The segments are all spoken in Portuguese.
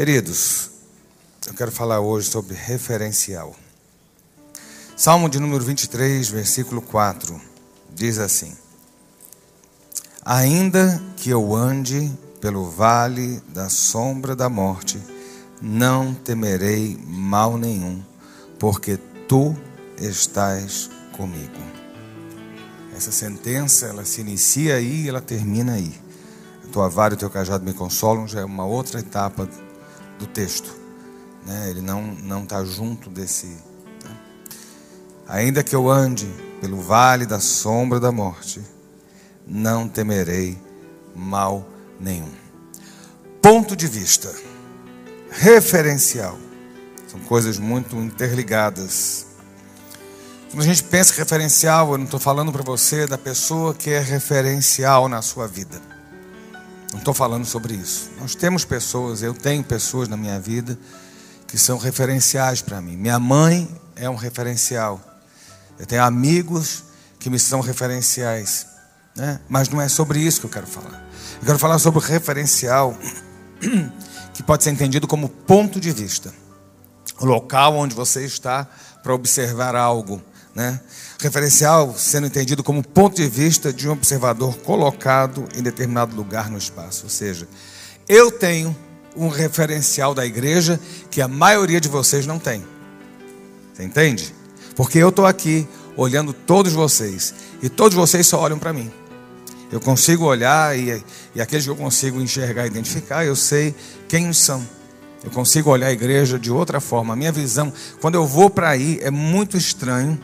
Queridos, eu quero falar hoje sobre referencial. Salmo de número 23, versículo 4, diz assim: Ainda que eu ande pelo vale da sombra da morte, não temerei mal nenhum, porque tu estás comigo. Essa sentença, ela se inicia aí e ela termina aí. A tua vara e o teu cajado me consolam, já é uma outra etapa do texto. Né? Ele não não está junto desse. Né? Ainda que eu ande pelo vale da sombra da morte, não temerei mal nenhum. Ponto de vista, referencial, são coisas muito interligadas. Quando a gente pensa referencial, eu não estou falando para você da pessoa que é referencial na sua vida. Não estou falando sobre isso. Nós temos pessoas, eu tenho pessoas na minha vida que são referenciais para mim. Minha mãe é um referencial. Eu tenho amigos que me são referenciais. Né? Mas não é sobre isso que eu quero falar. Eu quero falar sobre o referencial que pode ser entendido como ponto de vista. O local onde você está para observar algo. Né? Referencial sendo entendido como ponto de vista de um observador colocado em determinado lugar no espaço. Ou seja, eu tenho um referencial da igreja que a maioria de vocês não tem. Você entende? Porque eu estou aqui olhando todos vocês e todos vocês só olham para mim. Eu consigo olhar e, e aqueles que eu consigo enxergar e identificar, eu sei quem são. Eu consigo olhar a igreja de outra forma. A minha visão, quando eu vou para aí, é muito estranho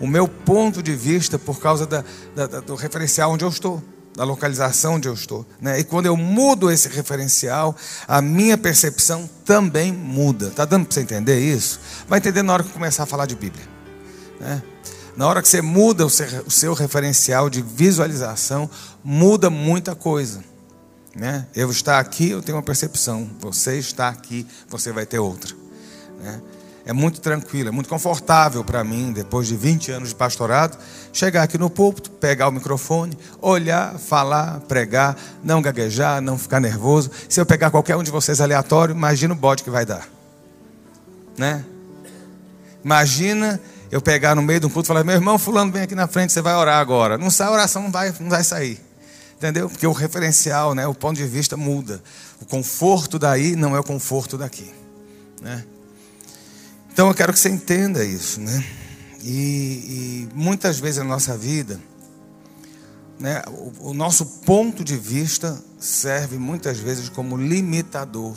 o meu ponto de vista por causa da, da, do referencial onde eu estou, da localização onde eu estou. Né? E quando eu mudo esse referencial, a minha percepção também muda. Está dando para você entender isso? Vai entender na hora que começar a falar de Bíblia. Né? Na hora que você muda o seu, o seu referencial de visualização, muda muita coisa. Né? Eu estar aqui, eu tenho uma percepção. Você está aqui, você vai ter outra. Né? É muito tranquilo, é muito confortável para mim, depois de 20 anos de pastorado, chegar aqui no púlpito, pegar o microfone, olhar, falar, pregar, não gaguejar, não ficar nervoso. Se eu pegar qualquer um de vocês aleatório, imagina o bode que vai dar. Né? Imagina eu pegar no meio de um culto e falar: meu irmão, Fulano, vem aqui na frente, você vai orar agora. Não sai, a oração não vai, não vai sair. Entendeu? Porque o referencial, né, o ponto de vista muda. O conforto daí não é o conforto daqui. Né? Então eu quero que você entenda isso, né? E, e muitas vezes na nossa vida, né, o, o nosso ponto de vista serve muitas vezes como limitador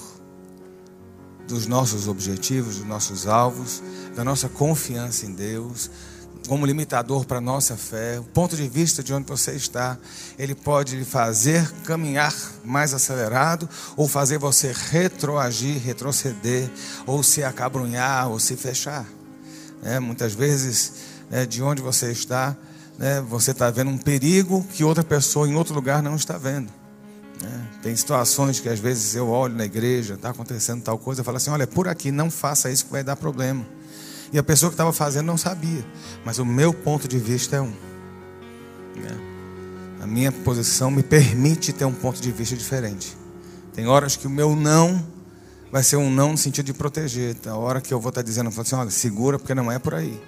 dos nossos objetivos, dos nossos alvos, da nossa confiança em Deus, como limitador para a nossa fé, o ponto de vista de onde você está, ele pode lhe fazer caminhar mais acelerado ou fazer você retroagir, retroceder, ou se acabrunhar, ou se fechar. É, muitas vezes, né, de onde você está, né, você está vendo um perigo que outra pessoa em outro lugar não está vendo. Né? Tem situações que às vezes eu olho na igreja, está acontecendo tal coisa, eu falo assim: olha, por aqui, não faça isso que vai dar problema. E a pessoa que estava fazendo não sabia. Mas o meu ponto de vista é um. Né? A minha posição me permite ter um ponto de vista diferente. Tem horas que o meu não vai ser um não no sentido de proteger. Tem hora que eu vou estar dizendo assim, olha, segura porque não é por aí.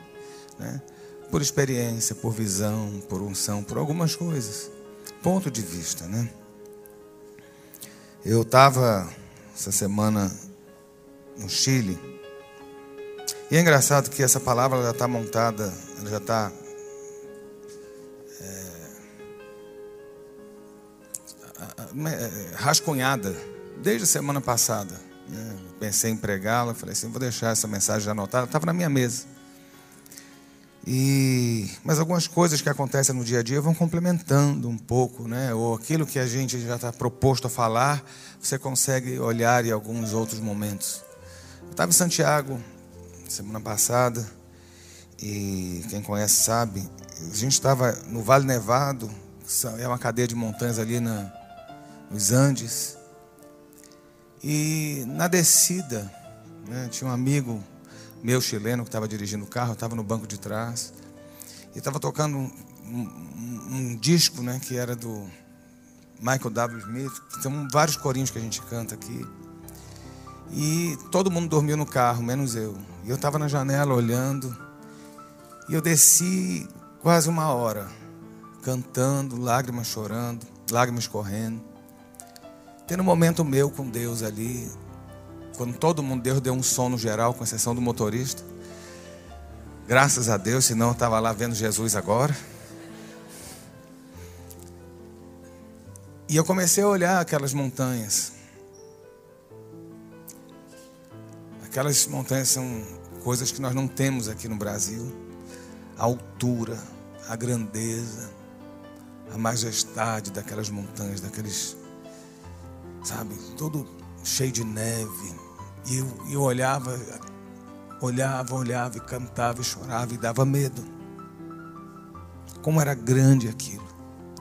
Né? Por experiência, por visão, por unção, por algumas coisas. Ponto de vista, né? Eu estava essa semana no Chile e é engraçado que essa palavra já está montada, ela já está é, é, rascunhada desde a semana passada. Né? Pensei em pregá-la, falei assim, vou deixar essa mensagem anotada. Estava na minha mesa. E, mas algumas coisas que acontecem no dia a dia vão complementando um pouco, né? Ou aquilo que a gente já está proposto a falar, você consegue olhar em alguns outros momentos. Eu estava em Santiago, semana passada, e quem conhece sabe, a gente estava no Vale Nevado, é uma cadeia de montanhas ali na, nos Andes, e na descida, né, tinha um amigo meu chileno que estava dirigindo o carro, estava no banco de trás, e estava tocando um, um, um, disco né, que era do Michael W. Smith, tem vários corinhos que a gente canta aqui. E todo mundo dormiu no carro, menos eu. E eu estava na janela olhando. E eu desci quase uma hora, cantando, lágrimas chorando, lágrimas correndo. Tendo um momento meu com Deus ali. Quando todo mundo, Deus deu um sono geral, com exceção do motorista. Graças a Deus, senão eu estava lá vendo Jesus agora. E eu comecei a olhar aquelas montanhas. Aquelas montanhas são coisas que nós não temos aqui no Brasil. A altura, a grandeza, a majestade daquelas montanhas, daqueles, sabe, todo cheio de neve. E eu, eu olhava, olhava, olhava e cantava e chorava e dava medo. Como era grande aquilo.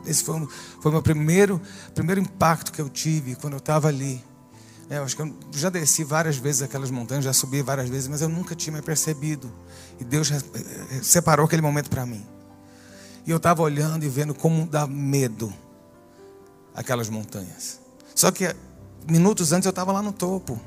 Esse foi, foi o meu primeiro, primeiro impacto que eu tive quando eu estava ali. É, eu acho que eu já desci várias vezes aquelas montanhas, já subi várias vezes, mas eu nunca tinha me percebido. E Deus eh, eh, separou aquele momento para mim. E eu estava olhando e vendo como dá medo aquelas montanhas. Só que minutos antes eu estava lá no topo.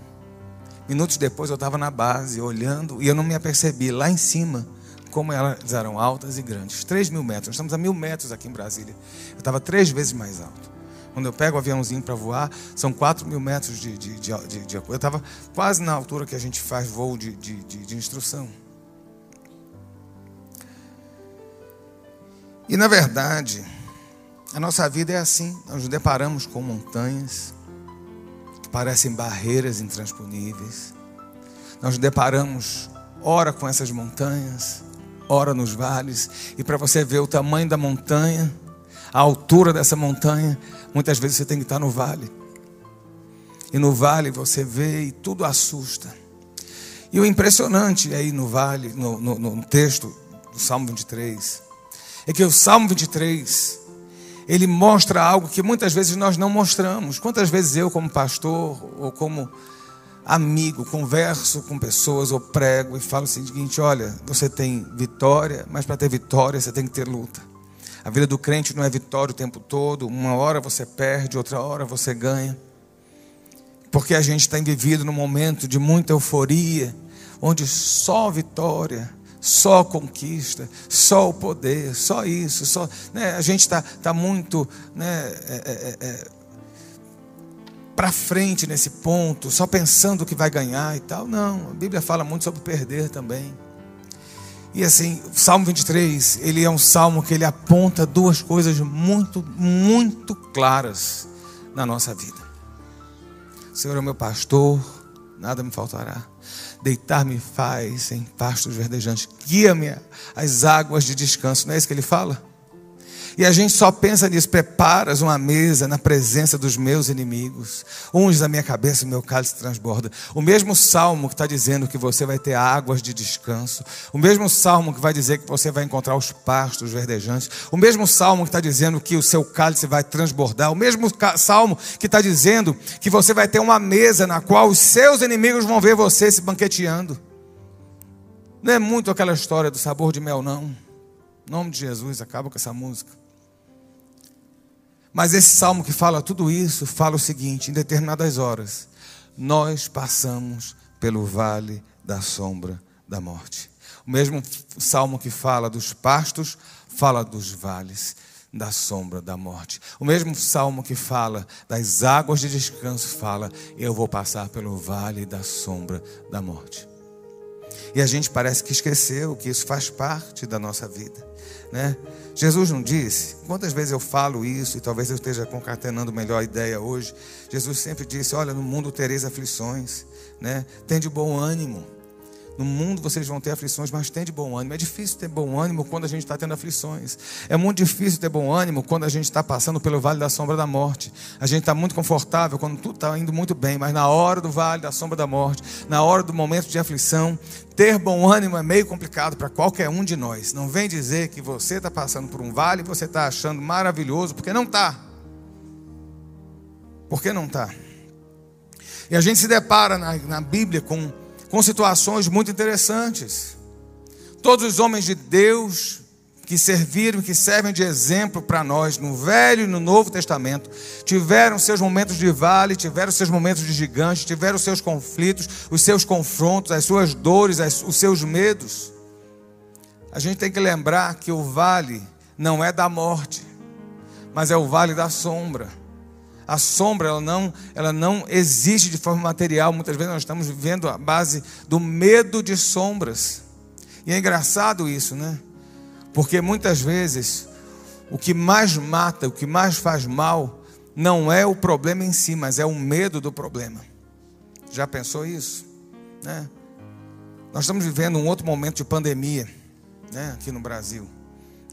Minutos depois eu estava na base, olhando, e eu não me apercebi lá em cima como elas eram altas e grandes. 3 mil metros. Nós estamos a mil metros aqui em Brasília. Eu estava três vezes mais alto. Quando eu pego o aviãozinho para voar, são 4 mil metros de, de, de, de, Eu estava quase na altura que a gente faz voo de, de, de, de instrução. E na verdade, a nossa vida é assim. Nós nos deparamos com montanhas que parecem barreiras intransponíveis. Nós nos deparamos, ora com essas montanhas, ora nos vales, e para você ver o tamanho da montanha, a altura dessa montanha, muitas vezes você tem que estar no vale. E no vale você vê e tudo assusta. E o impressionante aí no vale, no, no, no texto do Salmo 23, é que o Salmo 23, ele mostra algo que muitas vezes nós não mostramos. Quantas vezes eu, como pastor, ou como amigo, converso com pessoas ou prego e falo o seguinte: olha, você tem vitória, mas para ter vitória você tem que ter luta. A vida do crente não é vitória o tempo todo, uma hora você perde, outra hora você ganha. Porque a gente tem vivido num momento de muita euforia, onde só vitória, só conquista, só o poder, só isso, só. Né? A gente está tá muito. Né, é, é, é, é para frente nesse ponto, só pensando que vai ganhar e tal. Não, a Bíblia fala muito sobre perder também. E assim, o Salmo 23, ele é um salmo que ele aponta duas coisas muito, muito claras na nossa vida. O Senhor é meu pastor, nada me faltará. Deitar-me faz em pastos verdejantes, guia-me às águas de descanso. Não é isso que ele fala? E a gente só pensa nisso. Preparas uma mesa na presença dos meus inimigos. Unges a minha cabeça e meu cálice transborda. O mesmo salmo que está dizendo que você vai ter águas de descanso. O mesmo salmo que vai dizer que você vai encontrar os pastos verdejantes. O mesmo salmo que está dizendo que o seu cálice vai transbordar. O mesmo salmo que está dizendo que você vai ter uma mesa na qual os seus inimigos vão ver você se banqueteando. Não é muito aquela história do sabor de mel, não. Em nome de Jesus, acaba com essa música. Mas esse salmo que fala tudo isso, fala o seguinte: em determinadas horas, nós passamos pelo vale da sombra da morte. O mesmo salmo que fala dos pastos, fala dos vales da sombra da morte. O mesmo salmo que fala das águas de descanso, fala: eu vou passar pelo vale da sombra da morte. E a gente parece que esqueceu que isso faz parte da nossa vida. Né? Jesus não disse, quantas vezes eu falo isso, e talvez eu esteja concatenando melhor a ideia hoje. Jesus sempre disse: Olha, no mundo tereis aflições, né? tem de bom ânimo. No mundo vocês vão ter aflições, mas tem de bom ânimo. É difícil ter bom ânimo quando a gente está tendo aflições. É muito difícil ter bom ânimo quando a gente está passando pelo vale da sombra da morte. A gente está muito confortável quando tudo está indo muito bem, mas na hora do vale da sombra da morte, na hora do momento de aflição, ter bom ânimo é meio complicado para qualquer um de nós. Não vem dizer que você está passando por um vale e você está achando maravilhoso, porque não está. Porque não está. E a gente se depara na, na Bíblia com com situações muito interessantes. Todos os homens de Deus que serviram, que servem de exemplo para nós no Velho e no Novo Testamento, tiveram seus momentos de vale, tiveram seus momentos de gigante, tiveram seus conflitos, os seus confrontos, as suas dores, os seus medos. A gente tem que lembrar que o vale não é da morte, mas é o vale da sombra. A sombra ela não, ela não existe de forma material. Muitas vezes nós estamos vivendo a base do medo de sombras. E é engraçado isso, né? Porque muitas vezes o que mais mata, o que mais faz mal, não é o problema em si, mas é o medo do problema. Já pensou isso? Né? Nós estamos vivendo um outro momento de pandemia né, aqui no Brasil.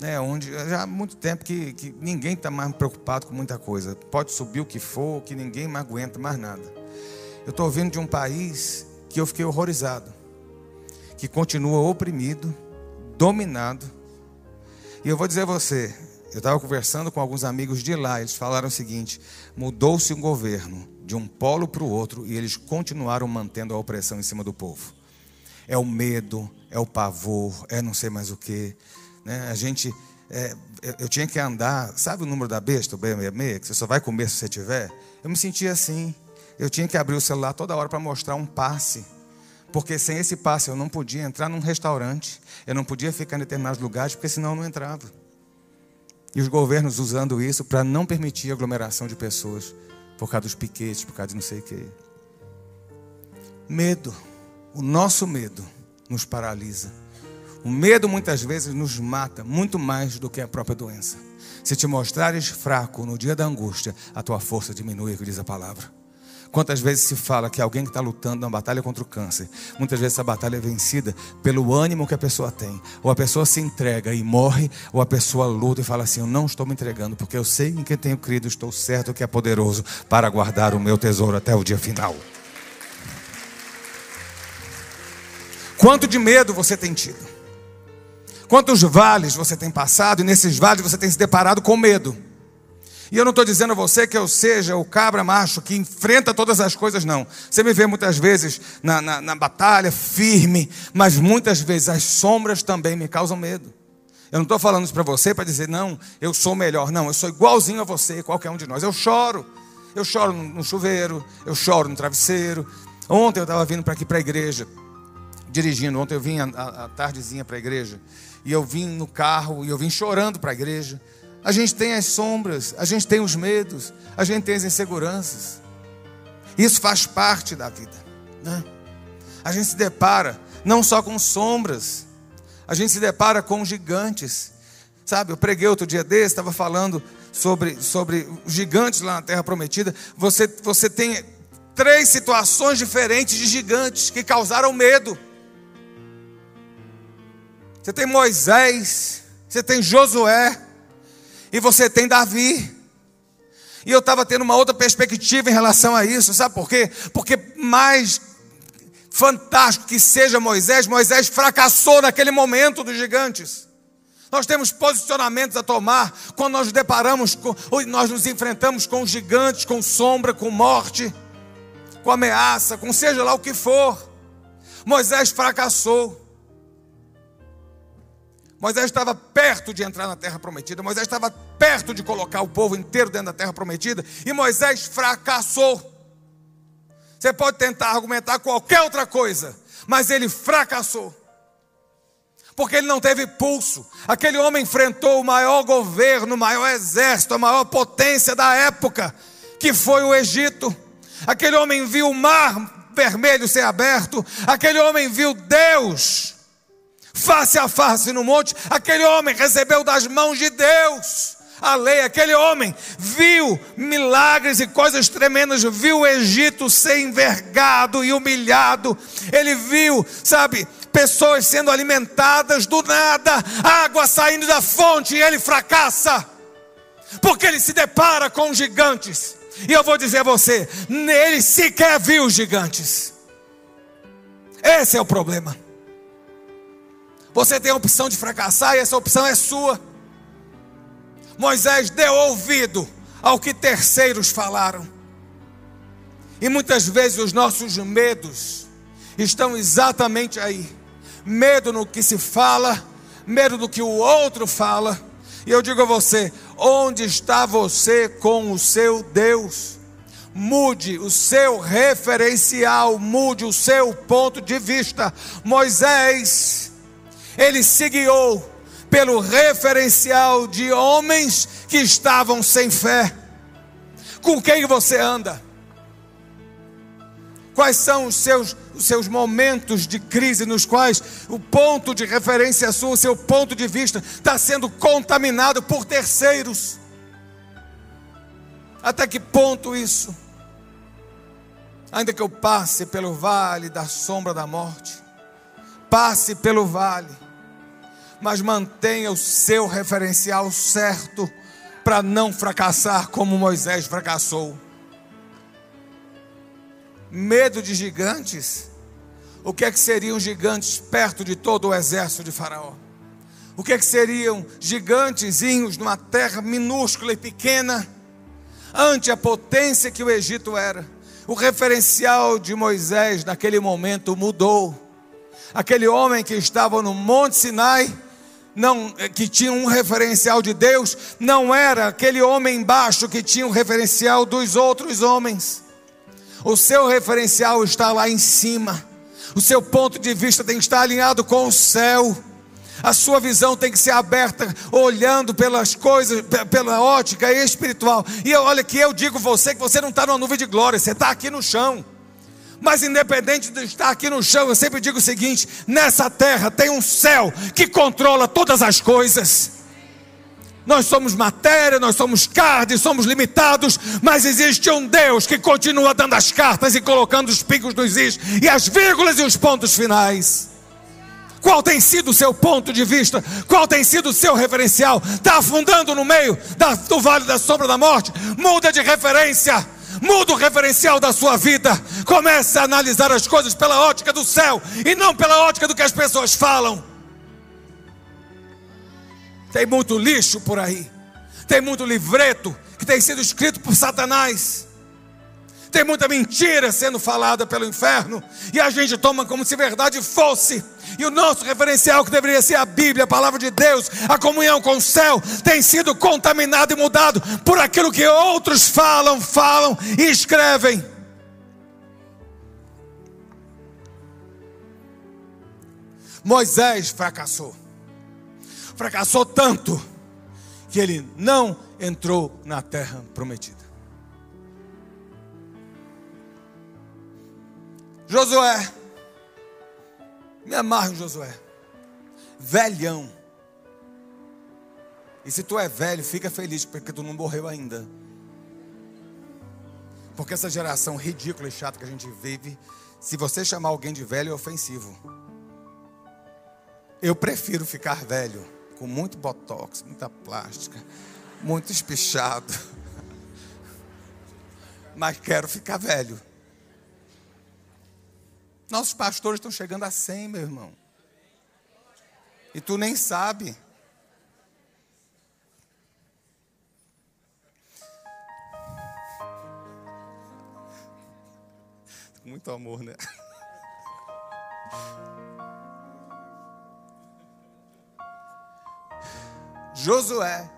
Né, onde já há muito tempo que, que ninguém está mais preocupado com muita coisa. Pode subir o que for, que ninguém mais aguenta mais nada. Eu estou ouvindo de um país que eu fiquei horrorizado, que continua oprimido, dominado e eu vou dizer a você, eu estava conversando com alguns amigos de lá, eles falaram o seguinte: mudou-se um governo de um polo para o outro e eles continuaram mantendo a opressão em cima do povo. É o medo, é o pavor, é não sei mais o que. Né? A gente, é, eu tinha que andar, sabe o número da besta, o B66, que você só vai comer se você tiver? Eu me sentia assim. Eu tinha que abrir o celular toda hora para mostrar um passe porque sem esse passe eu não podia entrar num restaurante, eu não podia ficar em determinados lugares, porque senão eu não entrava. E os governos usando isso para não permitir aglomeração de pessoas, por causa dos piquetes, por causa de não sei o quê. Medo, o nosso medo nos paralisa. O medo muitas vezes nos mata muito mais do que a própria doença. Se te mostrares fraco no dia da angústia, a tua força diminui, que diz a palavra. Quantas vezes se fala que alguém que está lutando na batalha contra o câncer, muitas vezes essa batalha é vencida pelo ânimo que a pessoa tem. Ou a pessoa se entrega e morre, ou a pessoa luta e fala assim: Eu não estou me entregando, porque eu sei em quem tenho crido, estou certo que é poderoso para guardar o meu tesouro até o dia final. Quanto de medo você tem tido? Quantos vales você tem passado e nesses vales você tem se deparado com medo? E eu não estou dizendo a você que eu seja o cabra macho que enfrenta todas as coisas, não. Você me vê muitas vezes na, na, na batalha, firme, mas muitas vezes as sombras também me causam medo. Eu não estou falando isso para você para dizer, não, eu sou melhor. Não, eu sou igualzinho a você, qualquer um de nós. Eu choro. Eu choro no chuveiro, eu choro no travesseiro. Ontem eu estava vindo para aqui para a igreja, dirigindo. Ontem eu vim a tardezinha para a igreja. E eu vim no carro e eu vim chorando para a igreja. A gente tem as sombras, a gente tem os medos, a gente tem as inseguranças. Isso faz parte da vida. Né? A gente se depara não só com sombras, a gente se depara com gigantes. Sabe, eu preguei outro dia desse, estava falando sobre, sobre gigantes lá na Terra Prometida. Você, você tem três situações diferentes de gigantes que causaram medo. Você tem Moisés, você tem Josué, e você tem Davi. E eu estava tendo uma outra perspectiva em relação a isso, sabe por quê? Porque mais fantástico que seja Moisés, Moisés fracassou naquele momento dos gigantes. Nós temos posicionamentos a tomar quando nós nos deparamos, com, nós nos enfrentamos com gigantes, com sombra, com morte, com ameaça, com seja lá o que for. Moisés fracassou. Moisés estava perto de entrar na terra prometida, Moisés estava perto de colocar o povo inteiro dentro da terra prometida, e Moisés fracassou. Você pode tentar argumentar qualquer outra coisa, mas ele fracassou. Porque ele não teve pulso. Aquele homem enfrentou o maior governo, o maior exército, a maior potência da época, que foi o Egito. Aquele homem viu o mar vermelho ser aberto. Aquele homem viu Deus face a face no monte, aquele homem recebeu das mãos de Deus a lei. Aquele homem viu milagres e coisas tremendas, viu o Egito ser envergado e humilhado. Ele viu, sabe, pessoas sendo alimentadas do nada, água saindo da fonte e ele fracassa, porque ele se depara com gigantes. E eu vou dizer a você, ele sequer viu gigantes. Esse é o problema. Você tem a opção de fracassar e essa opção é sua. Moisés deu ouvido ao que terceiros falaram. E muitas vezes os nossos medos estão exatamente aí. Medo no que se fala, medo do que o outro fala. E eu digo a você: onde está você com o seu Deus? Mude o seu referencial, mude o seu ponto de vista. Moisés, ele se guiou pelo referencial de homens que estavam sem fé. Com quem você anda? Quais são os seus, os seus momentos de crise nos quais o ponto de referência sua, o seu ponto de vista está sendo contaminado por terceiros? Até que ponto isso? Ainda que eu passe pelo vale da sombra da morte, passe pelo vale, mas mantenha o seu referencial certo para não fracassar como Moisés fracassou medo de gigantes. O que é que seriam gigantes perto de todo o exército de Faraó? O que é que seriam gigantezinhos numa terra minúscula e pequena, ante a potência que o Egito era? O referencial de Moisés naquele momento mudou. Aquele homem que estava no Monte Sinai, não, que tinha um referencial de Deus, não era aquele homem embaixo que tinha um referencial dos outros homens. O seu referencial está lá em cima. O seu ponto de vista tem que estar alinhado com o céu. A sua visão tem que ser aberta, olhando pelas coisas, pela ótica espiritual. E olha que eu digo você que você não está numa nuvem de glória, você está aqui no chão. Mas independente de estar aqui no chão, eu sempre digo o seguinte: nessa terra tem um céu que controla todas as coisas. Nós somos matéria, nós somos carne, somos limitados, mas existe um Deus que continua dando as cartas e colocando os picos nos is e as vírgulas e os pontos finais. Qual tem sido o seu ponto de vista? Qual tem sido o seu referencial? Está afundando no meio da, do vale da sombra da morte? Muda de referência. Muda o referencial da sua vida. Comece a analisar as coisas pela ótica do céu e não pela ótica do que as pessoas falam. Tem muito lixo por aí. Tem muito livreto que tem sido escrito por Satanás. Tem muita mentira sendo falada pelo inferno. E a gente toma como se verdade fosse. E o nosso referencial, que deveria ser a Bíblia, a palavra de Deus, a comunhão com o céu, tem sido contaminado e mudado por aquilo que outros falam, falam e escrevem. Moisés fracassou fracassou tanto que ele não entrou na terra prometida. Josué, me amarro Josué, velhão. E se tu é velho, fica feliz porque tu não morreu ainda. Porque essa geração ridícula e chata que a gente vive, se você chamar alguém de velho é ofensivo. Eu prefiro ficar velho com muito botox, muita plástica, muito espichado. Mas quero ficar velho. Nossos pastores estão chegando a 100, meu irmão. E tu nem sabe. Muito amor, né? Josué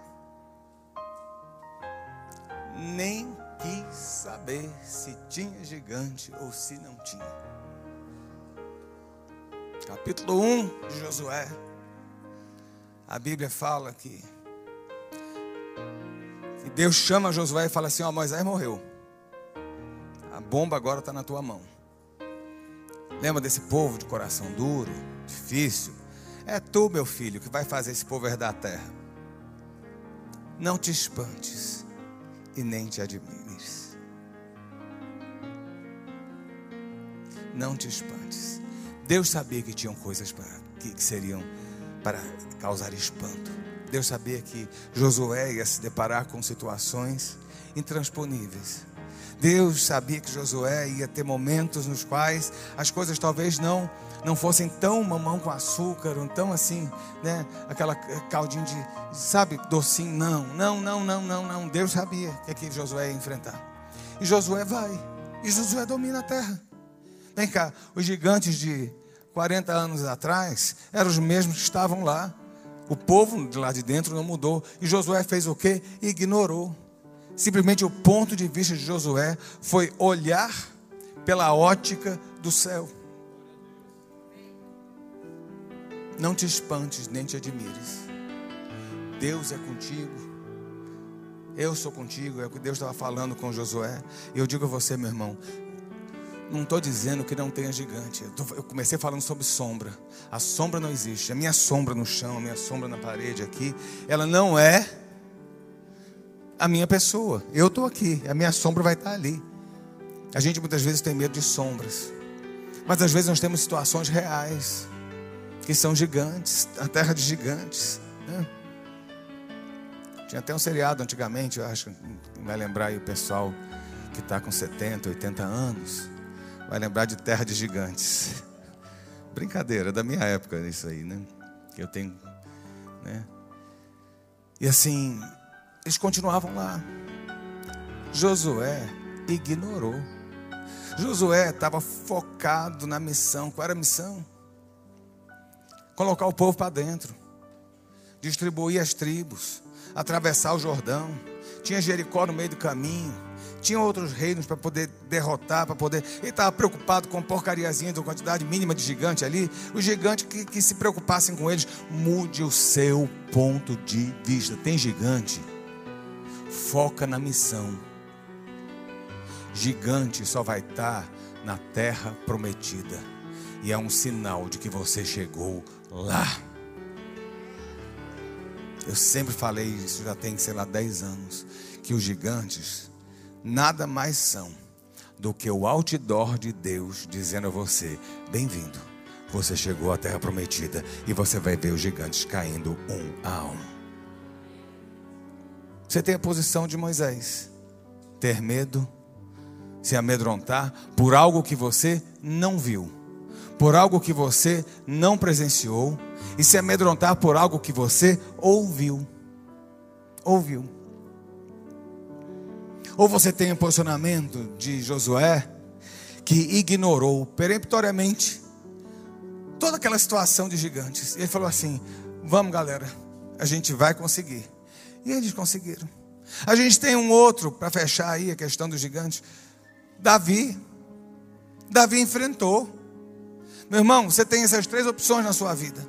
nem quis saber se tinha gigante ou se não tinha. Capítulo 1 de Josué. A Bíblia fala que, que Deus chama Josué e fala assim: Ó, Moisés morreu. A bomba agora está na tua mão. Lembra desse povo de coração duro, difícil? É tu, meu filho, que vai fazer esse povo herdar a terra. Não te espantes e nem te admires. Não te espantes. Deus sabia que tinham coisas para, que, que seriam para causar espanto. Deus sabia que Josué ia se deparar com situações intransponíveis. Deus sabia que Josué ia ter momentos nos quais as coisas talvez não não fossem tão mamão com açúcar, ou tão assim, né, aquela caldinho de, sabe, docinho, não, não, não, não, não, não. Deus sabia que aqui Josué ia enfrentar. E Josué vai, e Josué domina a terra. Vem cá, os gigantes de 40 anos atrás eram os mesmos que estavam lá. O povo de lá de dentro não mudou. E Josué fez o quê? Ignorou. Simplesmente o ponto de vista de Josué foi olhar pela ótica do céu. Não te espantes nem te admires. Deus é contigo. Eu sou contigo. É o que Deus estava falando com Josué. E eu digo a você, meu irmão, não estou dizendo que não tenha gigante. Eu, comecei falando sobre sombra. A sombra não existe. A minha sombra no chão, a minha sombra na parede aqui, ela não é a minha pessoa. Eu estou aqui, a minha sombra vai estar ali. A gente muitas vezes tem medo de sombras. Mas às vezes nós temos situações reais que são gigantes, a terra de gigantes. Né? Tinha até um seriado antigamente, eu acho, vai lembrar aí o pessoal que está com 70, 80 anos vai lembrar de Terra de Gigantes. Brincadeira, da minha época isso aí, né? Que eu tenho, né? E assim, eles continuavam lá. Josué ignorou. Josué estava focado na missão. Qual era a missão? Colocar o povo para dentro, distribuir as tribos, atravessar o Jordão. Tinha Jericó no meio do caminho tinha outros reinos para poder derrotar, para poder. Ele estava preocupado com porcariazinha de uma quantidade mínima de gigante ali. Os gigantes que, que se preocupassem com eles, mude o seu ponto de vista. Tem gigante, foca na missão. Gigante só vai estar na terra prometida. E é um sinal de que você chegou lá. Eu sempre falei isso, já tem, sei lá, 10 anos, que os gigantes nada mais são do que o outdoor de Deus dizendo a você: bem-vindo, você chegou à terra prometida e você vai ver os gigantes caindo um a um. Você tem a posição de Moisés: ter medo, se amedrontar por algo que você não viu, por algo que você não presenciou, e se amedrontar por algo que você ouviu. Ouviu. Ou você tem o posicionamento de Josué, que ignorou peremptoriamente toda aquela situação de gigantes. E ele falou assim: Vamos, galera, a gente vai conseguir. E eles conseguiram. A gente tem um outro para fechar aí a questão dos gigantes. Davi. Davi enfrentou. Meu irmão, você tem essas três opções na sua vida.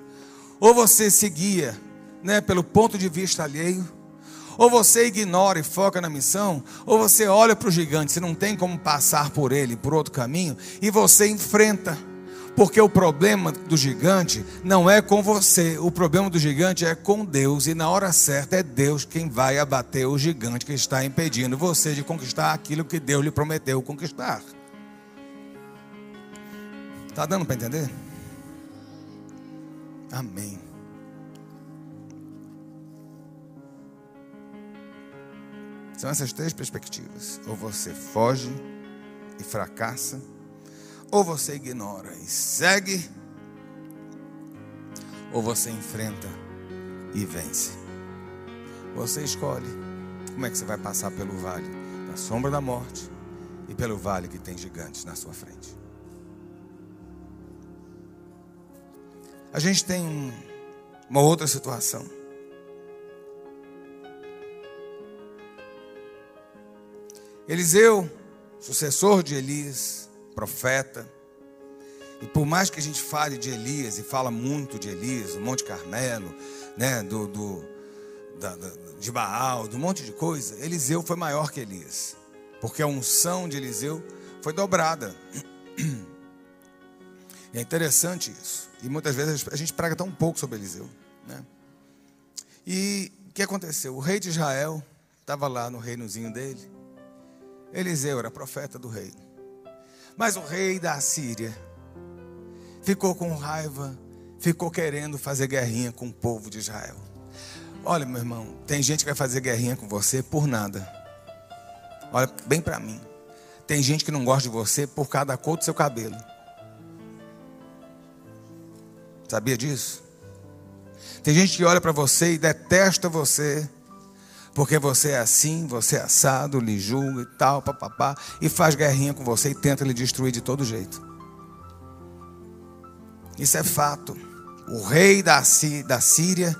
Ou você seguia né, pelo ponto de vista alheio, ou você ignora e foca na missão, ou você olha para o gigante, se não tem como passar por ele, por outro caminho, e você enfrenta. Porque o problema do gigante não é com você, o problema do gigante é com Deus, e na hora certa é Deus quem vai abater o gigante que está impedindo você de conquistar aquilo que Deus lhe prometeu conquistar. Está dando para entender? Amém. São essas três perspectivas. Ou você foge e fracassa, ou você ignora e segue, ou você enfrenta e vence. Você escolhe como é que você vai passar pelo vale da sombra da morte e pelo vale que tem gigantes na sua frente. A gente tem uma outra situação. Eliseu, sucessor de Elias, profeta, e por mais que a gente fale de Elias, e fala muito de Elias, do Monte Carmelo, né, do, do da, da, de Baal, do monte de coisa, Eliseu foi maior que Elias, porque a unção de Eliseu foi dobrada. É interessante isso. E muitas vezes a gente prega tão pouco sobre Eliseu. Né? E o que aconteceu? O rei de Israel estava lá no reinozinho dele. Eliseu era profeta do rei. Mas o rei da Síria ficou com raiva, ficou querendo fazer guerrinha com o povo de Israel. Olha, meu irmão, tem gente que vai fazer guerrinha com você por nada. Olha bem para mim. Tem gente que não gosta de você por causa da cor do seu cabelo. Sabia disso? Tem gente que olha para você e detesta você porque você é assim, você é assado, lhe julga e tal, papapá, e faz guerrinha com você e tenta lhe destruir de todo jeito. Isso é fato. O rei da, da Síria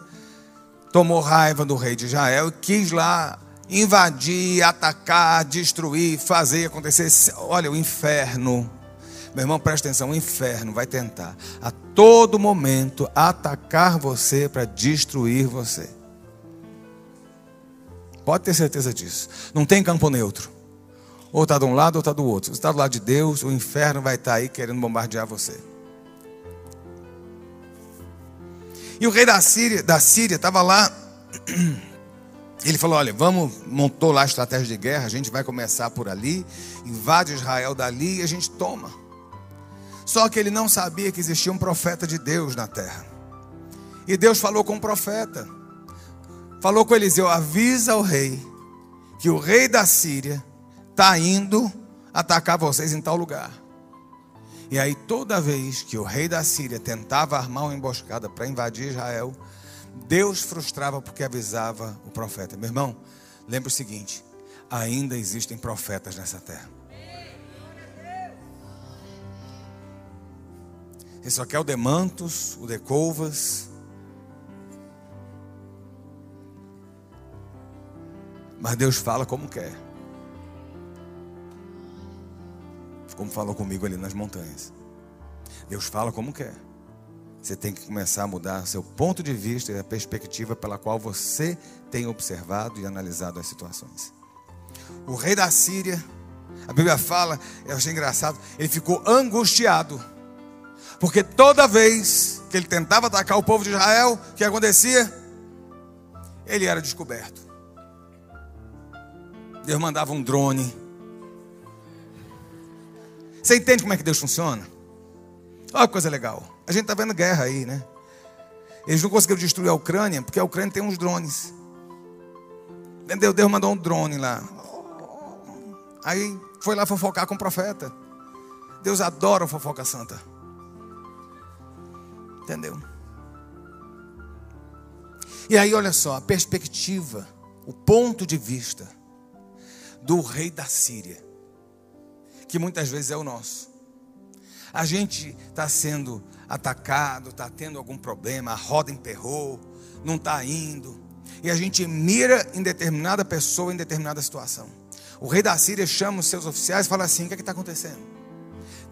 tomou raiva do rei de Israel e quis lá invadir, atacar, destruir, fazer acontecer. Olha, o inferno. Meu irmão, presta atenção: o inferno vai tentar a todo momento atacar você para destruir você. Pode ter certeza disso. Não tem campo neutro. Ou está de um lado ou está do outro. Se está do lado de Deus, o inferno vai estar tá aí querendo bombardear você. E o rei da Síria da Síria estava lá. Ele falou: Olha, vamos, montou lá a estratégia de guerra. A gente vai começar por ali, invade Israel dali e a gente toma. Só que ele não sabia que existia um profeta de Deus na terra. E Deus falou com o profeta. Falou com Eliseu: Avisa ao rei que o rei da Síria está indo atacar vocês em tal lugar. E aí, toda vez que o rei da Síria tentava armar uma emboscada para invadir Israel, Deus frustrava porque avisava o profeta. Meu irmão, lembre o seguinte: ainda existem profetas nessa terra. Esse só quer o Demantos, o Decovas. Mas Deus fala como quer. como falou comigo ali nas montanhas. Deus fala como quer. Você tem que começar a mudar seu ponto de vista e a perspectiva pela qual você tem observado e analisado as situações. O rei da Síria, a Bíblia fala, eu achei engraçado, ele ficou angustiado. Porque toda vez que ele tentava atacar o povo de Israel, o que acontecia? Ele era descoberto. Deus mandava um drone você entende como é que Deus funciona? Olha que coisa legal. A gente está vendo guerra aí, né? Eles não conseguiram destruir a Ucrânia porque a Ucrânia tem uns drones. Entendeu? Deus mandou um drone lá. Aí foi lá fofocar com o profeta. Deus adora fofoca santa. Entendeu? E aí, olha só, a perspectiva, o ponto de vista do rei da Síria que muitas vezes é o nosso. A gente está sendo atacado, está tendo algum problema, a roda emperrou, não está indo. E a gente mira em determinada pessoa, em determinada situação. O rei da Síria chama os seus oficiais e fala assim: o que é está acontecendo?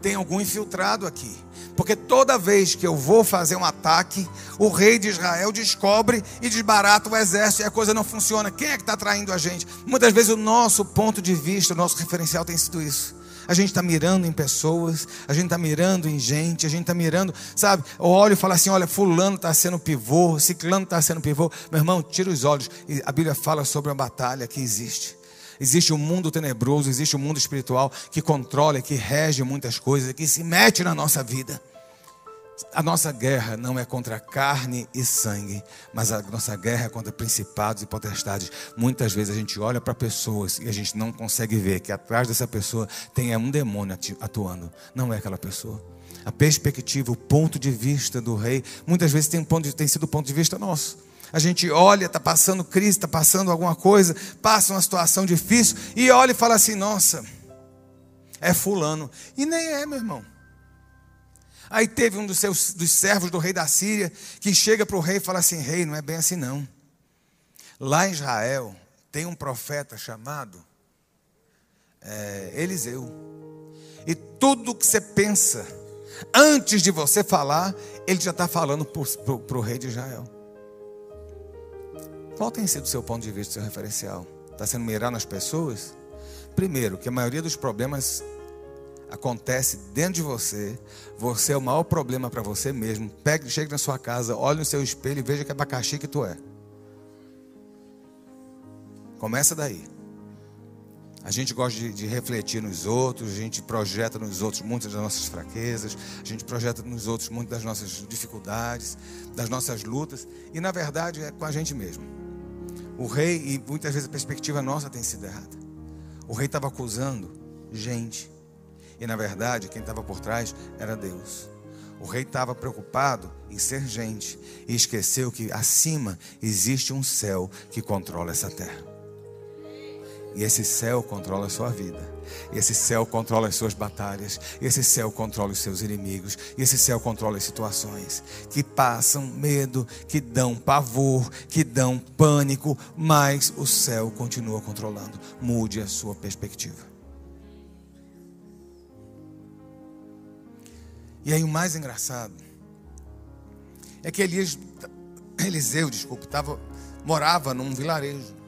Tem algum infiltrado aqui. Porque toda vez que eu vou fazer um ataque, o rei de Israel descobre e desbarata o exército e a coisa não funciona. Quem é que está traindo a gente? Muitas vezes o nosso ponto de vista, o nosso referencial tem sido isso. A gente está mirando em pessoas, a gente está mirando em gente, a gente está mirando, sabe? Eu olho e falo assim: olha, Fulano está sendo pivô, Ciclano está sendo pivô. Meu irmão, tira os olhos. A Bíblia fala sobre uma batalha que existe. Existe um mundo tenebroso, existe um mundo espiritual que controla, que rege muitas coisas, que se mete na nossa vida. A nossa guerra não é contra carne e sangue, mas a nossa guerra é contra principados e potestades. Muitas vezes a gente olha para pessoas e a gente não consegue ver que atrás dessa pessoa tem um demônio atuando. Não é aquela pessoa. A perspectiva, o ponto de vista do rei, muitas vezes tem, ponto de, tem sido o ponto de vista nosso. A gente olha, está passando crise, está passando alguma coisa, passa uma situação difícil e olha e fala assim: nossa, é fulano. E nem é, meu irmão. Aí teve um dos seus dos servos do rei da Síria que chega para o rei e fala assim: Rei, não é bem assim não. Lá em Israel tem um profeta chamado é, Eliseu. E tudo que você pensa, antes de você falar, ele já está falando para o rei de Israel. Qual tem sido o seu ponto de vista, seu referencial? Está sendo mirar nas pessoas? Primeiro, que a maioria dos problemas acontece dentro de você, você é o maior problema para você mesmo. Pegue, chegue na sua casa, olhe no seu espelho e veja que abacaxi que tu é. Começa daí. A gente gosta de, de, refletir nos outros, a gente projeta nos outros muitas das nossas fraquezas, a gente projeta nos outros muitas das nossas dificuldades, das nossas lutas, e na verdade é com a gente mesmo. O rei, e muitas vezes a perspectiva nossa tem sido errada. O rei estava acusando gente. E na verdade, quem estava por trás era Deus. O rei estava preocupado em ser gente e esqueceu que acima existe um céu que controla essa terra. E esse céu controla a sua vida. Esse céu controla as suas batalhas. Esse céu controla os seus inimigos. Esse céu controla as situações que passam medo, que dão pavor, que dão pânico, mas o céu continua controlando. Mude a sua perspectiva. E aí o mais engraçado é que Elias, Eliseu, desculpe, tava, morava num vilarejo.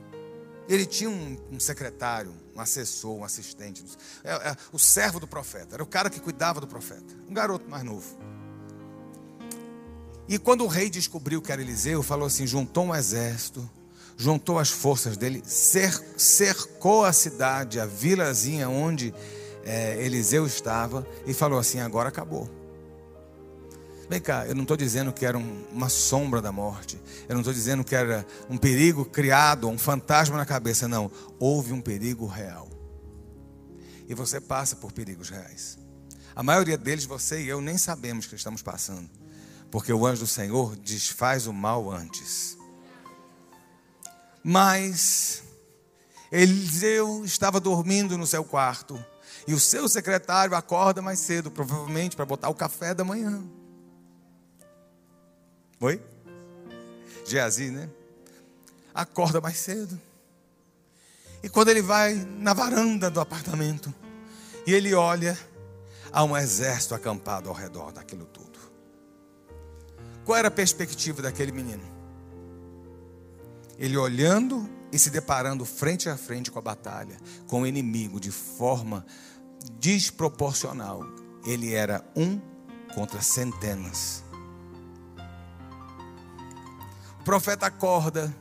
Ele tinha um, um secretário, um assessor, um assistente, é, é, o servo do profeta, era o cara que cuidava do profeta, um garoto mais novo. E quando o rei descobriu que era Eliseu, falou assim: juntou um exército, juntou as forças dele, cercou a cidade, a vilazinha onde é, Eliseu estava, e falou assim: agora acabou. Vem cá, eu não estou dizendo que era um, uma sombra da morte. Eu não estou dizendo que era um perigo criado, um fantasma na cabeça. Não. Houve um perigo real. E você passa por perigos reais. A maioria deles, você e eu, nem sabemos que estamos passando. Porque o anjo do Senhor desfaz o mal antes. Mas Eliseu estava dormindo no seu quarto. E o seu secretário acorda mais cedo, provavelmente para botar o café da manhã. Oi? Geazi, né? Acorda mais cedo. E quando ele vai na varanda do apartamento, e ele olha, há um exército acampado ao redor daquilo tudo. Qual era a perspectiva daquele menino? Ele olhando e se deparando frente a frente com a batalha, com o inimigo de forma desproporcional. Ele era um contra centenas. Profeta acorda.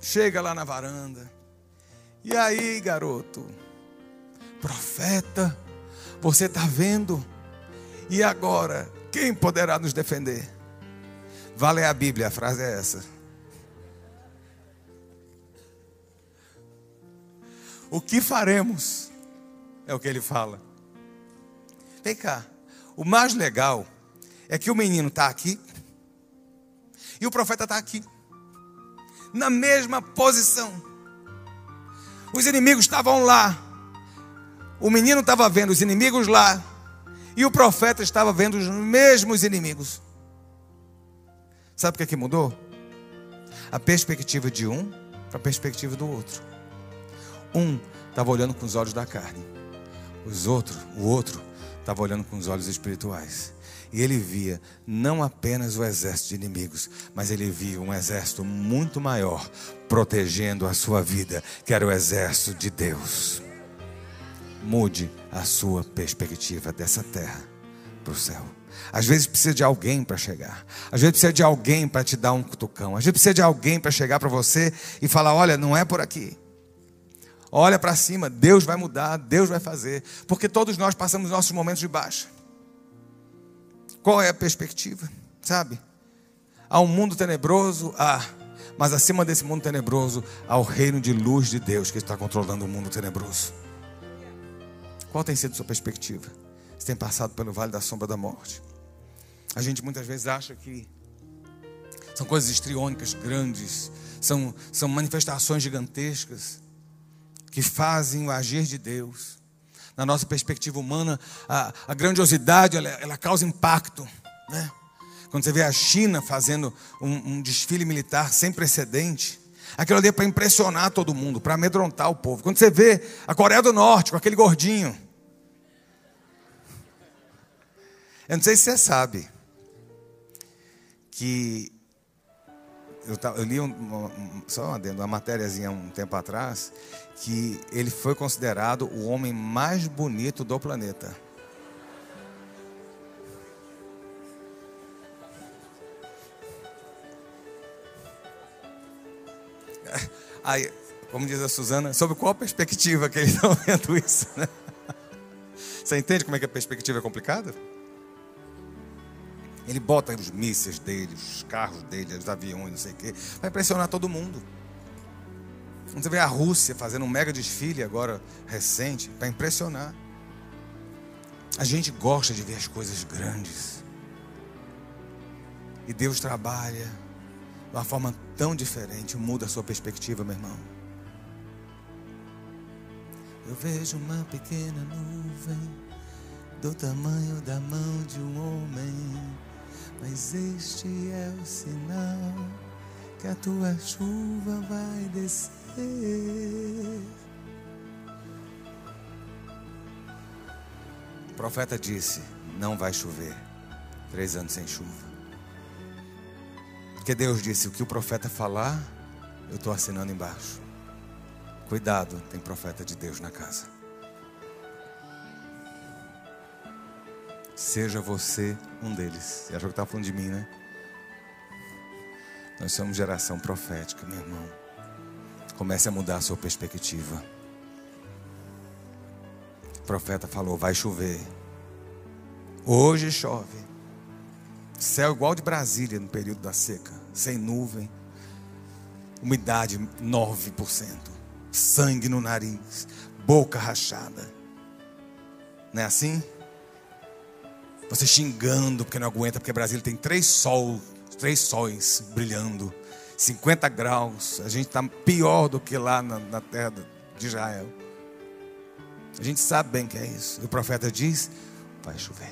Chega lá na varanda. E aí, garoto? Profeta, você está vendo? E agora, quem poderá nos defender? Vale a Bíblia, a frase é essa. O que faremos? É o que ele fala. Vem cá. O mais legal é que o menino está aqui e o profeta está aqui, na mesma posição. Os inimigos estavam lá, o menino estava vendo os inimigos lá, e o profeta estava vendo os mesmos inimigos. Sabe o que, é que mudou? A perspectiva de um para a perspectiva do outro. Um estava olhando com os olhos da carne, os outros, o outro estava olhando com os olhos espirituais. E ele via não apenas o exército de inimigos, mas ele via um exército muito maior protegendo a sua vida, que era o exército de Deus. Mude a sua perspectiva dessa terra para o céu. Às vezes precisa de alguém para chegar. Às vezes precisa de alguém para te dar um cutucão. Às vezes precisa de alguém para chegar para você e falar: olha, não é por aqui. Olha para cima, Deus vai mudar, Deus vai fazer. Porque todos nós passamos nossos momentos de baixa. Qual é a perspectiva? Sabe? Há um mundo tenebroso, há, mas acima desse mundo tenebroso há o reino de luz de Deus que está controlando o mundo tenebroso. Qual tem sido sua perspectiva? Você tem passado pelo vale da sombra da morte. A gente muitas vezes acha que são coisas estriônicas, grandes, são, são manifestações gigantescas que fazem o agir de Deus na nossa perspectiva humana, a, a grandiosidade ela, ela, causa impacto. Né? Quando você vê a China fazendo um, um desfile militar sem precedente, aquilo ali é para impressionar todo mundo, para amedrontar o povo. Quando você vê a Coreia do Norte com aquele gordinho, eu não sei se você sabe que eu, eu li um, um, só uma, uma matériazinha um tempo atrás que ele foi considerado o homem mais bonito do planeta. Aí, como diz a Suzana, sobre qual perspectiva que eles estão vendo isso? Né? Você entende como é que a perspectiva é complicada? Ele bota os mísseis dele, os carros dele, os aviões, não sei o quê, vai impressionar todo mundo. Você vê a Rússia fazendo um mega desfile agora recente para impressionar. A gente gosta de ver as coisas grandes. E Deus trabalha de uma forma tão diferente, muda a sua perspectiva, meu irmão. Eu vejo uma pequena nuvem do tamanho da mão de um homem, mas este é o sinal que a tua chuva vai descer. O profeta disse: Não vai chover. Três anos sem chuva. Porque Deus disse: O que o profeta falar, eu estou assinando embaixo. Cuidado, tem profeta de Deus na casa. Seja você um deles. Você achou que estava falando de mim, né? Nós somos geração profética, meu irmão. Comece a mudar a sua perspectiva. O profeta falou: vai chover. Hoje chove. Céu igual de Brasília no período da seca, sem nuvem. Umidade 9% sangue no nariz, boca rachada. Não é assim? Você xingando porque não aguenta, porque Brasília tem três sol, três sóis brilhando, 50 graus. A gente está pior do que lá na, na terra de Israel. A gente sabe bem que é isso. E o profeta diz: vai chover.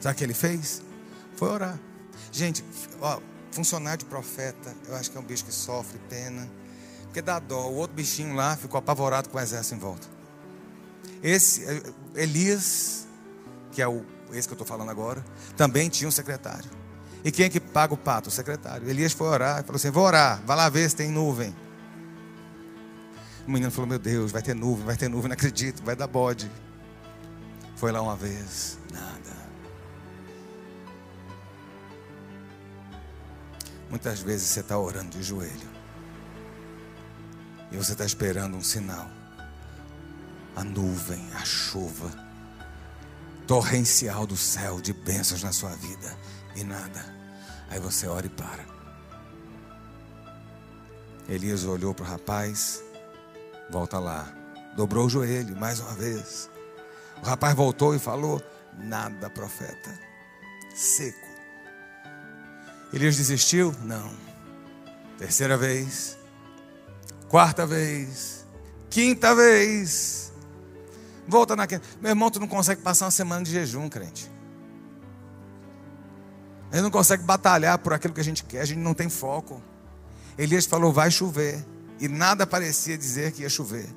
Sabe o que ele fez? Foi orar. Gente, ó, funcionário de profeta, eu acho que é um bicho que sofre pena porque dá dó. O outro bichinho lá ficou apavorado com o exército em volta. Esse, eh, Elias, que é o, esse que eu estou falando agora, também tinha um secretário. E quem é que paga o pato? O secretário. Elias foi orar e falou assim: Vou orar, vai lá ver se tem nuvem. O menino falou: Meu Deus, vai ter nuvem, vai ter nuvem, não acredito, vai dar bode. Foi lá uma vez, nada. Muitas vezes você está orando de joelho. E você está esperando um sinal. A nuvem, a chuva, torrencial do céu de bênçãos na sua vida. E nada. Aí você ora e para. Elias olhou para o rapaz, volta lá, dobrou o joelho mais uma vez. O rapaz voltou e falou: Nada, profeta, seco. Elias desistiu? Não. Terceira vez, quarta vez, quinta vez. Volta naquele. Meu irmão, tu não consegue passar uma semana de jejum, crente. A gente não consegue batalhar por aquilo que a gente quer, a gente não tem foco. Elias falou: vai chover. E nada parecia dizer que ia chover.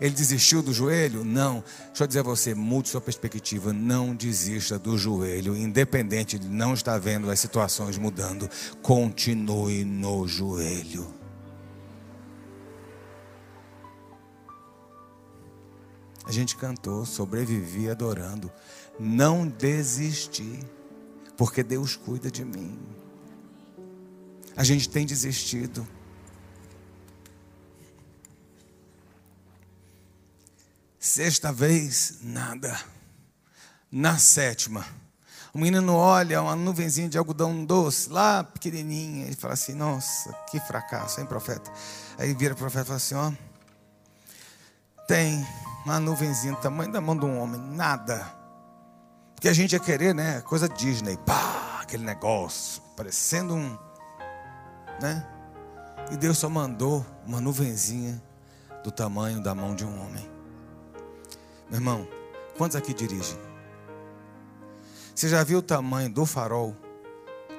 Ele desistiu do joelho? Não. Deixa eu dizer a você, mude sua perspectiva. Não desista do joelho. Independente de não estar vendo as situações mudando, continue no joelho. A gente cantou, sobrevivi adorando. Não desisti, porque Deus cuida de mim. A gente tem desistido. Sexta vez, nada. Na sétima, o menino olha uma nuvenzinha de algodão doce, lá pequenininha, e fala assim: Nossa, que fracasso, hein, profeta? Aí vira o profeta e fala assim: Ó, tem uma nuvenzinha do tamanho da mão de um homem, nada. Porque a gente ia querer, né? Coisa Disney, pá, aquele negócio, parecendo um, né? E Deus só mandou uma nuvenzinha do tamanho da mão de um homem. Meu irmão, quantos aqui dirigem? Você já viu o tamanho do farol,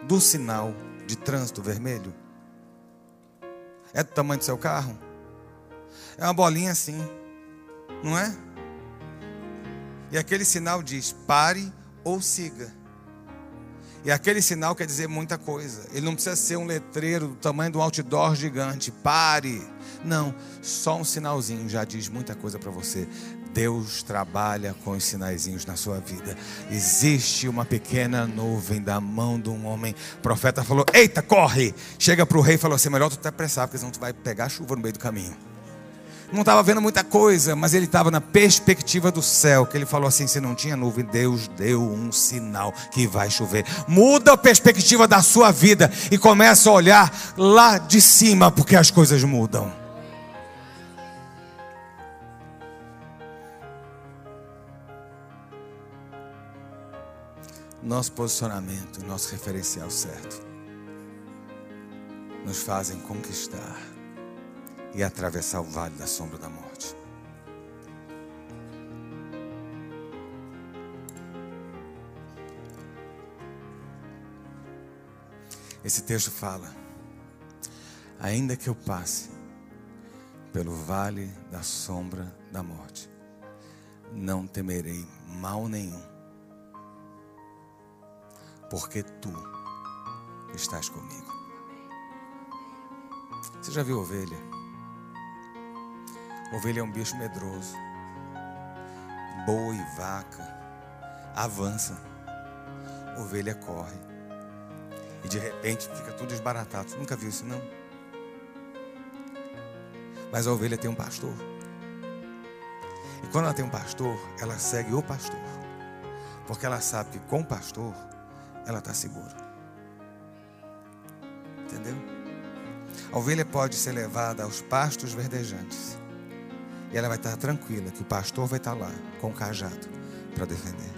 do sinal de trânsito vermelho? É do tamanho do seu carro? É uma bolinha assim não é? E aquele sinal diz: pare ou siga. E aquele sinal quer dizer muita coisa. Ele não precisa ser um letreiro do tamanho de um outdoor gigante. Pare. Não, só um sinalzinho já diz muita coisa para você. Deus trabalha com os sinaizinhos na sua vida. Existe uma pequena nuvem da mão de um homem. O profeta falou: Eita, corre! Chega para o rei e falou assim: Melhor tu te apressar, porque senão tu vai pegar chuva no meio do caminho não estava vendo muita coisa, mas ele estava na perspectiva do céu, que ele falou assim: se não tinha nuvem, Deus deu um sinal que vai chover. Muda a perspectiva da sua vida e começa a olhar lá de cima, porque as coisas mudam. Nosso posicionamento, nosso referencial certo. nos fazem conquistar e atravessar o vale da sombra da morte. Esse texto fala: ainda que eu passe pelo vale da sombra da morte, não temerei mal nenhum, porque tu estás comigo. Você já viu ovelha? Ovelha é um bicho medroso. Boi, vaca, avança. Ovelha corre. E de repente fica tudo desbaratado. Você nunca viu isso, não? Mas a ovelha tem um pastor. E quando ela tem um pastor, ela segue o pastor. Porque ela sabe que com o pastor, ela está segura. Entendeu? A ovelha pode ser levada aos pastos verdejantes. E ela vai estar tranquila que o pastor vai estar lá com o cajado para defender.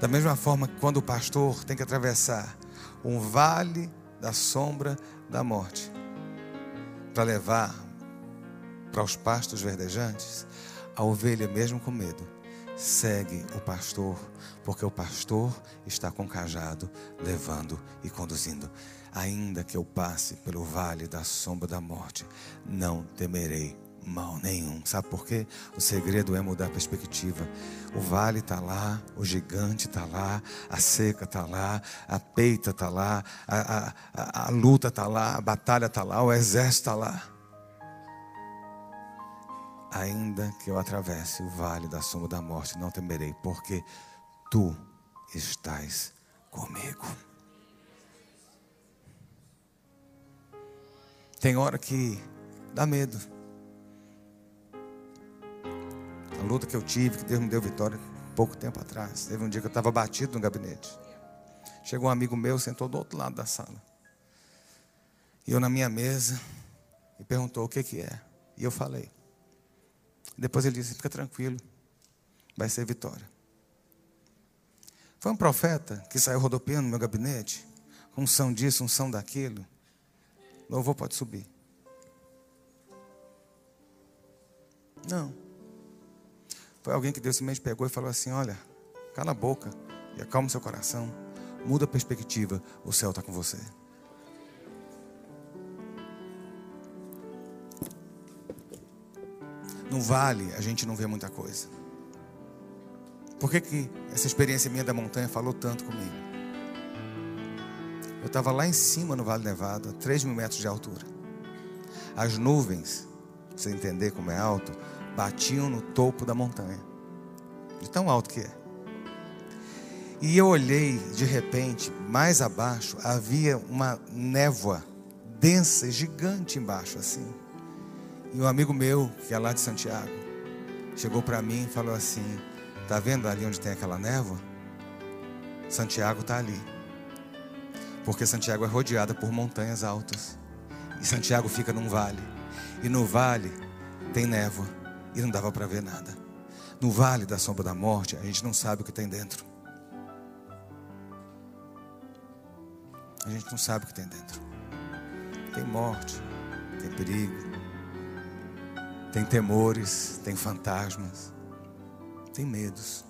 Da mesma forma que quando o pastor tem que atravessar um vale da sombra da morte, para levar para os pastos verdejantes, a ovelha, mesmo com medo, segue o pastor, porque o pastor está com cajado, levando e conduzindo. Ainda que eu passe pelo vale da sombra da morte, não temerei mal nenhum. Sabe por quê? O segredo é mudar a perspectiva. O vale está lá, o gigante está lá, a seca está lá, a peita está lá, a, a, a luta está lá, a batalha está lá, o exército está lá. Ainda que eu atravesse o vale da sombra da morte, não temerei, porque tu estás comigo. Tem hora que dá medo. Luta que eu tive, que Deus me deu vitória pouco tempo atrás. Teve um dia que eu estava batido no gabinete. Chegou um amigo meu, sentou do outro lado da sala. E eu na minha mesa, e perguntou o que que é. E eu falei. Depois ele disse: fica tranquilo, vai ser vitória. Foi um profeta que saiu rodopiando no meu gabinete, unção disso, unção daquilo. Louvor pode subir. Não. Foi alguém que Deus simplesmente pegou e falou assim: Olha, cala a boca e acalma o seu coração, muda a perspectiva, o céu está com você. No vale a gente não vê muita coisa. Por que, que essa experiência minha da montanha falou tanto comigo? Eu estava lá em cima no Vale Nevado, a 3 mil metros de altura. As nuvens, pra você entender como é alto, batiam no topo da montanha, de tão alto que é. E eu olhei, de repente, mais abaixo, havia uma névoa densa, gigante embaixo, assim. E um amigo meu, que é lá de Santiago, chegou para mim e falou assim: Tá vendo ali onde tem aquela névoa? Santiago está ali. Porque Santiago é rodeada por montanhas altas. E Santiago fica num vale. E no vale tem névoa e não dava para ver nada. No vale da sombra da morte, a gente não sabe o que tem dentro. A gente não sabe o que tem dentro. Tem morte, tem perigo, tem temores, tem fantasmas, tem medos.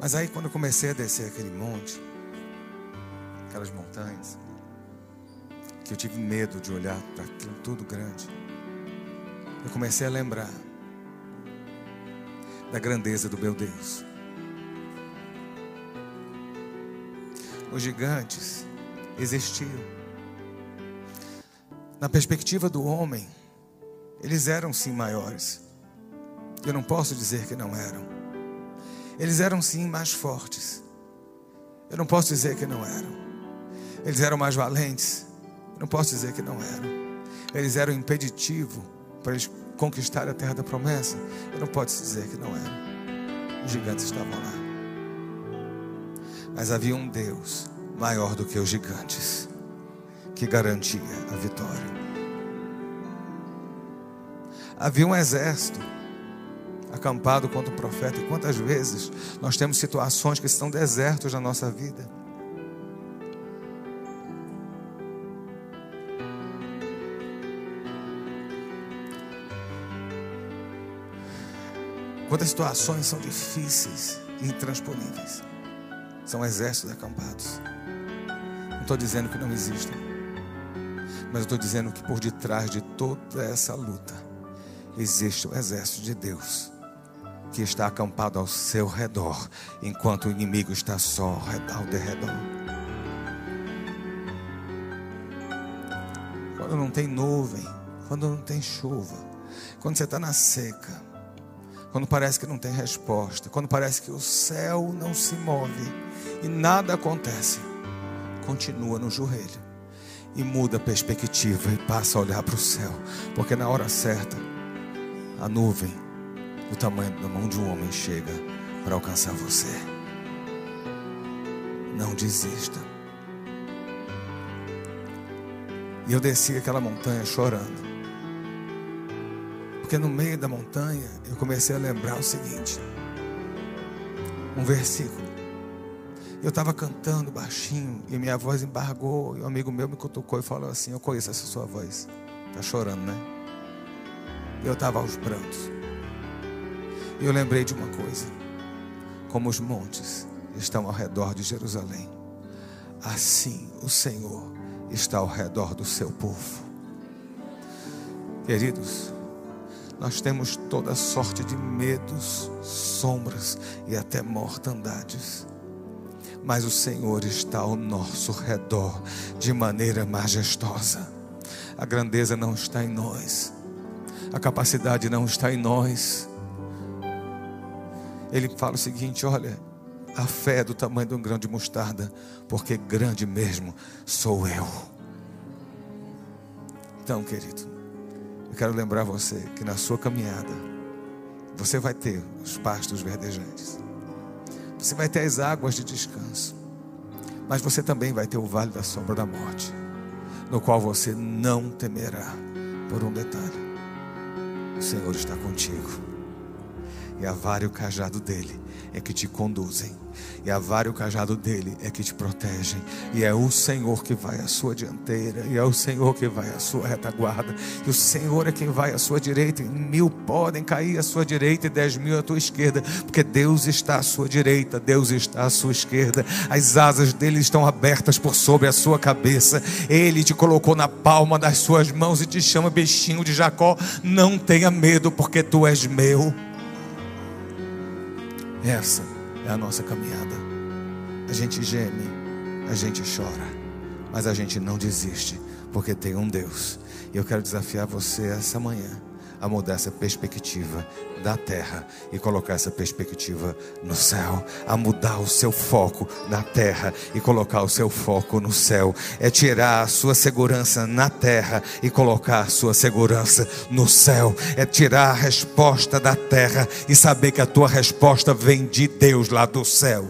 Mas aí, quando eu comecei a descer aquele monte, aquelas montanhas, que eu tive medo de olhar para aquilo tudo grande, eu comecei a lembrar da grandeza do meu Deus. Os gigantes existiam. Na perspectiva do homem, eles eram sim maiores. Eu não posso dizer que não eram. Eles eram sim mais fortes. Eu não posso dizer que não eram. Eles eram mais valentes. Não posso dizer que não eram. Eles eram impeditivo para eles conquistarem a terra da promessa. Eu não posso dizer que não eram. Os gigantes estavam lá. Mas havia um Deus maior do que os gigantes que garantia a vitória. Havia um exército acampado contra o profeta. E quantas vezes nós temos situações que estão desertos na nossa vida. Quantas situações são difíceis e intransponíveis. São exércitos acampados. Não estou dizendo que não existem. Mas estou dizendo que por detrás de toda essa luta existe o exército de Deus que está acampado ao seu redor, enquanto o inimigo está só ao redor. Quando não tem nuvem, quando não tem chuva, quando você está na seca, quando parece que não tem resposta, quando parece que o céu não se move e nada acontece, continua no joelho e muda a perspectiva e passa a olhar para o céu, porque na hora certa a nuvem do tamanho da mão de um homem chega para alcançar você. Não desista. E eu desci aquela montanha chorando. Porque no meio da montanha eu comecei a lembrar o seguinte: um versículo. Eu estava cantando baixinho e minha voz embargou. E um amigo meu me cutucou e falou assim: Eu conheço essa sua voz. Está chorando, né? Eu estava aos prantos. E eu lembrei de uma coisa: como os montes estão ao redor de Jerusalém, assim o Senhor está ao redor do seu povo. Queridos, nós temos toda sorte de medos, sombras e até mortandades. Mas o Senhor está ao nosso redor de maneira majestosa. A grandeza não está em nós, a capacidade não está em nós. Ele fala o seguinte: olha, a fé é do tamanho de um grão de mostarda, porque grande mesmo sou eu. Então, querido, quero lembrar você que na sua caminhada, você vai ter os pastos verdejantes, você vai ter as águas de descanso, mas você também vai ter o vale da sombra da morte, no qual você não temerá por um detalhe: o Senhor está contigo e a vara e o cajado dele é que te conduzem. E a vara e o cajado dele é que te protegem. E é o Senhor que vai à sua dianteira. E é o Senhor que vai à sua retaguarda. E o Senhor é quem vai à sua direita. E mil podem cair à sua direita e dez mil à tua esquerda. Porque Deus está à sua direita, Deus está à sua esquerda. As asas dele estão abertas por sobre a sua cabeça. Ele te colocou na palma das suas mãos e te chama bichinho de Jacó. Não tenha medo, porque tu és meu. Essa é a nossa caminhada. A gente geme, a gente chora, mas a gente não desiste, porque tem um Deus. E eu quero desafiar você essa manhã a mudar essa perspectiva da terra e colocar essa perspectiva no céu, a mudar o seu foco da terra e colocar o seu foco no céu, é tirar a sua segurança na terra e colocar a sua segurança no céu, é tirar a resposta da terra e saber que a tua resposta vem de Deus lá do céu.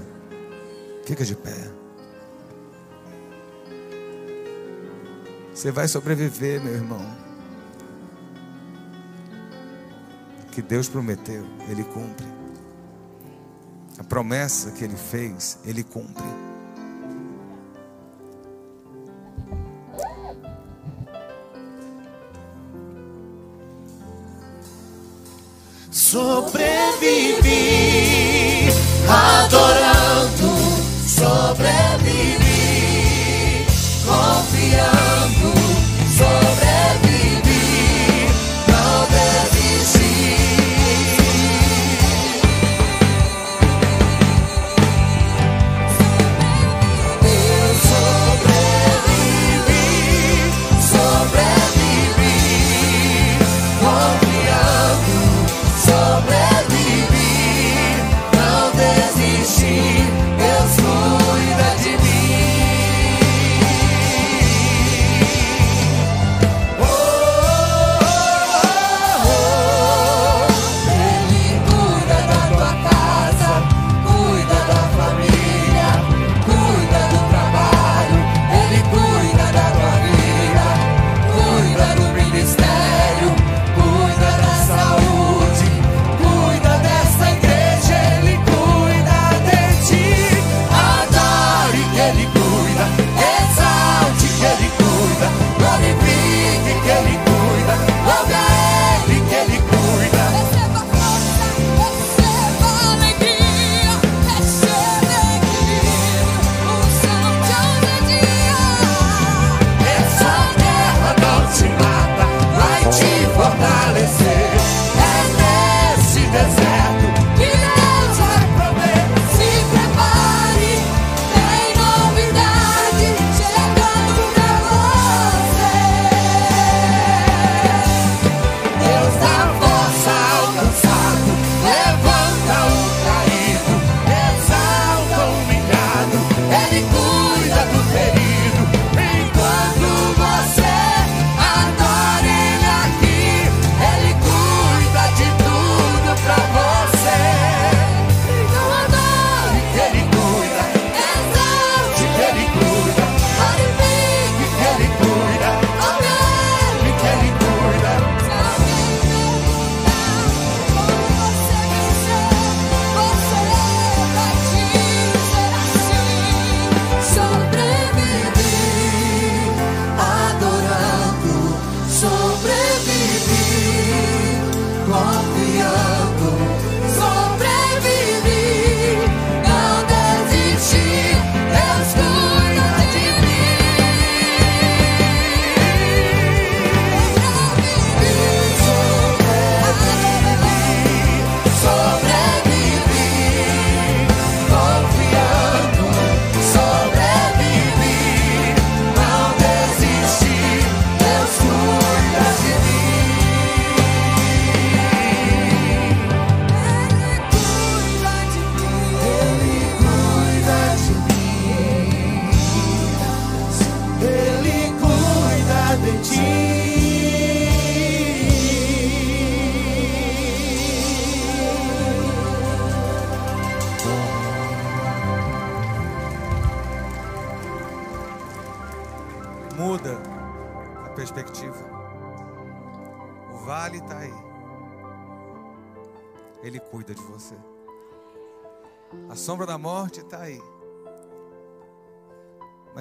Fica de pé. Você vai sobreviver, meu irmão. Que Deus prometeu, Ele cumpre. A promessa que Ele fez, Ele cumpre. Sobrevivi adorando, sobrevivi confiando,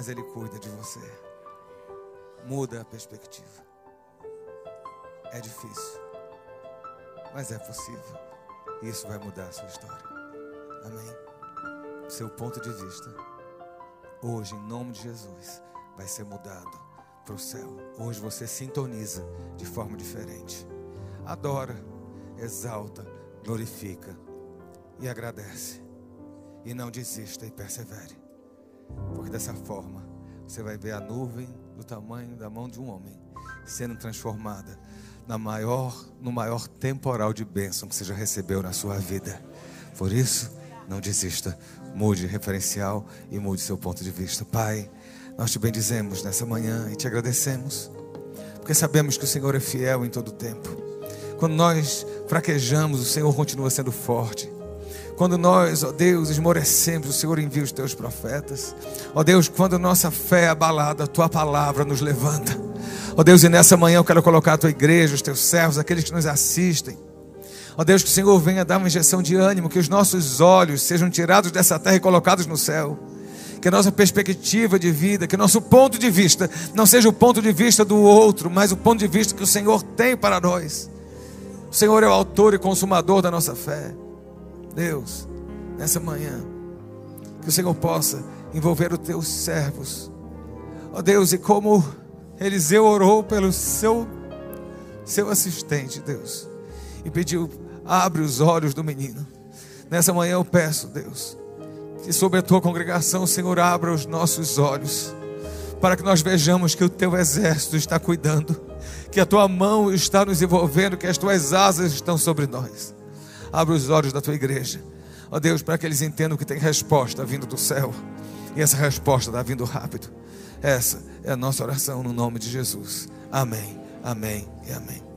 Ele cuida de você. Muda a perspectiva. É difícil, mas é possível. Isso vai mudar a sua história. Amém. Seu ponto de vista, hoje, em nome de Jesus, vai ser mudado para o céu. Hoje você sintoniza de forma diferente. Adora, exalta, glorifica e agradece. E não desista e persevere. Porque dessa forma você vai ver a nuvem do tamanho da mão de um homem sendo transformada na maior, no maior temporal de bênção que você já recebeu na sua vida. Por isso, não desista, mude referencial e mude seu ponto de vista. Pai, nós te bendizemos nessa manhã e te agradecemos, porque sabemos que o Senhor é fiel em todo tempo. Quando nós fraquejamos, o Senhor continua sendo forte. Quando nós, ó Deus, esmorecemos, o Senhor envia os teus profetas. Ó Deus, quando nossa fé é abalada, a tua palavra nos levanta. Ó Deus, e nessa manhã eu quero colocar a tua igreja, os teus servos, aqueles que nos assistem. Ó Deus, que o Senhor venha dar uma injeção de ânimo, que os nossos olhos sejam tirados dessa terra e colocados no céu. Que a nossa perspectiva de vida, que o nosso ponto de vista não seja o ponto de vista do outro, mas o ponto de vista que o Senhor tem para nós. O Senhor é o autor e consumador da nossa fé. Deus, nessa manhã, que o Senhor possa envolver os teus servos. Ó Deus, e como Eliseu orou pelo seu, seu assistente, Deus, e pediu: abre os olhos do menino. Nessa manhã eu peço, Deus, que sobre a tua congregação, Senhor, abra os nossos olhos, para que nós vejamos que o teu exército está cuidando, que a tua mão está nos envolvendo, que as tuas asas estão sobre nós. Abre os olhos da tua igreja, ó Deus, para que eles entendam que tem resposta vindo do céu, e essa resposta está vindo rápido. Essa é a nossa oração no nome de Jesus. Amém, amém e amém.